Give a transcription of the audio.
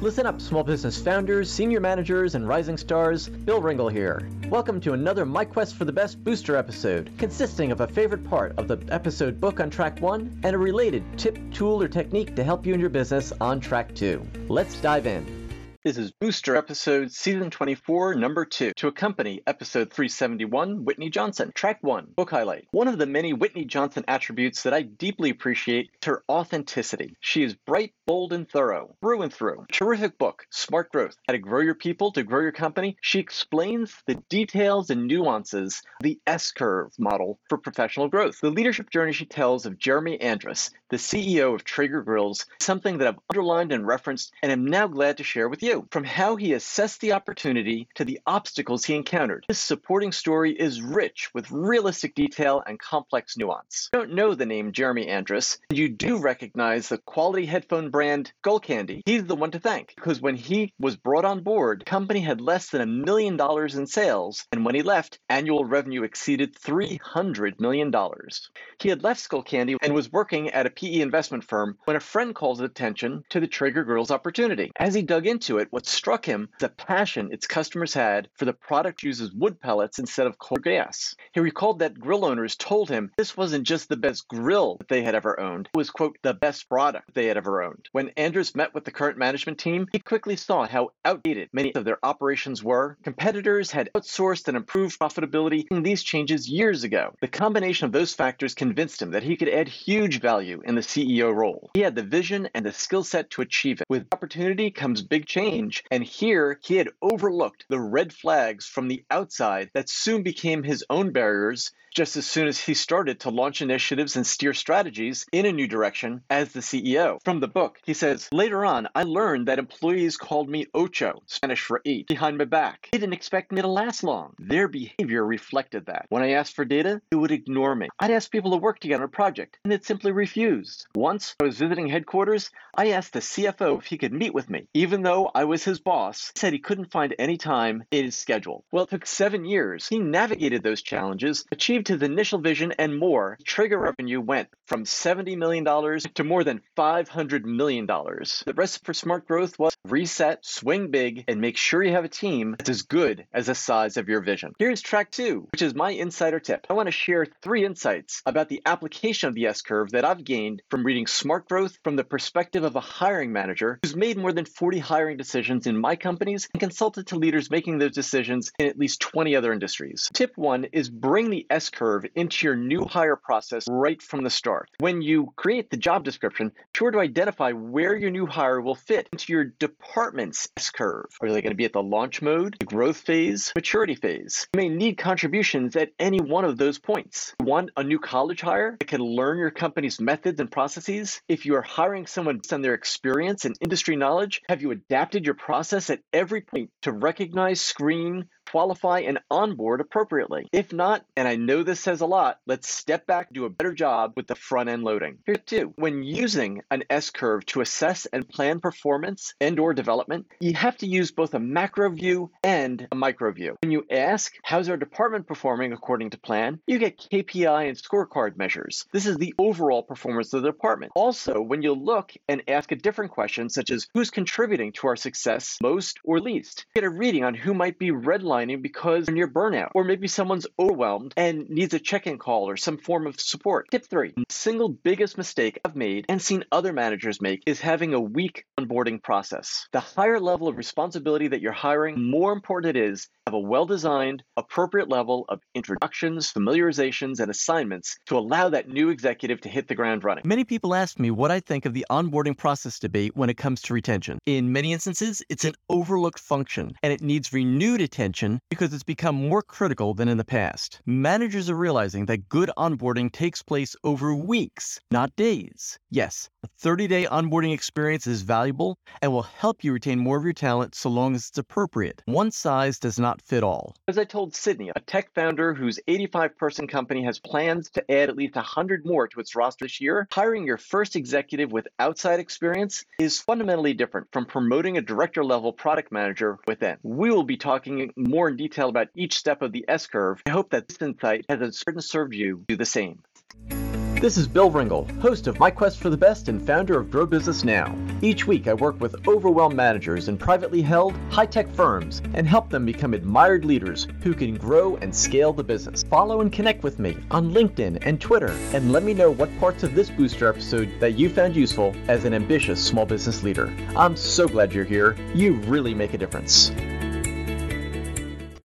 Listen up, small business founders, senior managers, and rising stars. Bill Ringle here. Welcome to another My Quest for the Best booster episode, consisting of a favorite part of the episode book on track one and a related tip, tool, or technique to help you in your business on track two. Let's dive in. This is Booster Episode Season 24, Number 2. To accompany Episode 371, Whitney Johnson, Track 1, Book Highlight. One of the many Whitney Johnson attributes that I deeply appreciate is her authenticity. She is bright, bold, and thorough, through and through. Terrific book, Smart Growth How to Grow Your People to Grow Your Company. She explains the details and nuances the S curve model for professional growth. The leadership journey she tells of Jeremy Andrus, the CEO of Traeger Grills, something that I've underlined and referenced and am now glad to share with you from how he assessed the opportunity to the obstacles he encountered. This supporting story is rich with realistic detail and complex nuance. You don't know the name Jeremy Andrus, and you do recognize the quality headphone brand Skullcandy. He's the one to thank because when he was brought on board, the company had less than a million dollars in sales, and when he left, annual revenue exceeded $300 million. He had left Skullcandy and was working at a PE investment firm when a friend called his attention to the Traeger Grills opportunity. As he dug into it, what struck him the passion its customers had for the product uses wood pellets instead of coal gas. He recalled that grill owners told him this wasn't just the best grill that they had ever owned, it was, quote, the best product they had ever owned. When Andrus met with the current management team, he quickly saw how outdated many of their operations were. Competitors had outsourced and improved profitability in these changes years ago. The combination of those factors convinced him that he could add huge value in the CEO role. He had the vision and the skill set to achieve it. With opportunity comes big change change. And here he had overlooked the red flags from the outside that soon became his own barriers just as soon as he started to launch initiatives and steer strategies in a new direction as the CEO. From the book, he says, Later on, I learned that employees called me Ocho, Spanish for eight, behind my back. They didn't expect me to last long. Their behavior reflected that. When I asked for data, they would ignore me. I'd ask people to work together on a project, and they'd simply refuse. Once I was visiting headquarters, I asked the CFO if he could meet with me. Even though I was his boss, said he couldn't find any time in his schedule. Well, it took seven years. He navigated those challenges, achieved his initial vision and more, Traeger revenue went from $70 million to more than $500 million. The recipe for smart growth was reset, swing big, and make sure you have a team that's as good as the size of your vision. Here's track two, which is my insider tip. I want to share three insights about the application of the S curve that I've gained from reading Smart Growth from the perspective of a hiring manager who's made more than 40 hiring decisions in my companies and consulted to leaders making those decisions in at least 20 other industries. Tip one is bring the S curve into your new hire process right from the start. When you create the job description, be sure to identify where your new hire will fit into your department's S curve. Are they going to be at the launch mode, the growth phase, maturity phase? You may need contributions at any one of those points. Want a new college hire that can learn your company's methods and processes? If you are hiring someone based on their experience and industry knowledge, have you adapted your process at every point to recognize, screen, qualify, and onboard appropriately. If not, and I know this says a lot, let's step back do a better job with the front end loading. Here too, when using an S curve to assess and plan performance and or development, you have to use both a macro view and a micro view. When you ask, how's our department performing according to plan, you get KPI and scorecard measures. This is the overall performance of the department. Also, when you look and ask a different question, such as who's contributing to our success most or least, get a reading on who might be redlining because they're near burnout, or maybe someone's overwhelmed and needs a check in call or some form of support. Tip three single biggest mistake I've made and seen other managers make is having a weak onboarding process. The higher level of responsibility that you're hiring, more important it is to have a well designed, appropriate level of introductions, familiarizations, and assignments to allow that new executive to hit the ground running. Many people ask me what I think of the onboarding process debate when it comes to retention. In many instances, it's an overlooked function and it needs renewed attention because it's become more critical than in the past. Managers are realizing that good onboarding takes place over weeks, not days. Yes, a 30 day onboarding experience is valuable and will help you retain more of your talent so long as it's appropriate. One size does not fit all. As I told Sydney, a tech founder whose 85 person company has plans to add at least 100 more to its roster this year, hiring your first executive with outside experience is fundamentally different from promoting a director level product manager within. We will be talking more in detail about each step of the S curve. I hope that this insight has a certain served you do the same. This is Bill Ringle, host of My Quest for the Best and founder of Grow Business Now. Each week, I work with overwhelmed managers in privately held, high tech firms and help them become admired leaders who can grow and scale the business. Follow and connect with me on LinkedIn and Twitter, and let me know what parts of this booster episode that you found useful as an ambitious small business leader. I'm so glad you're here. You really make a difference.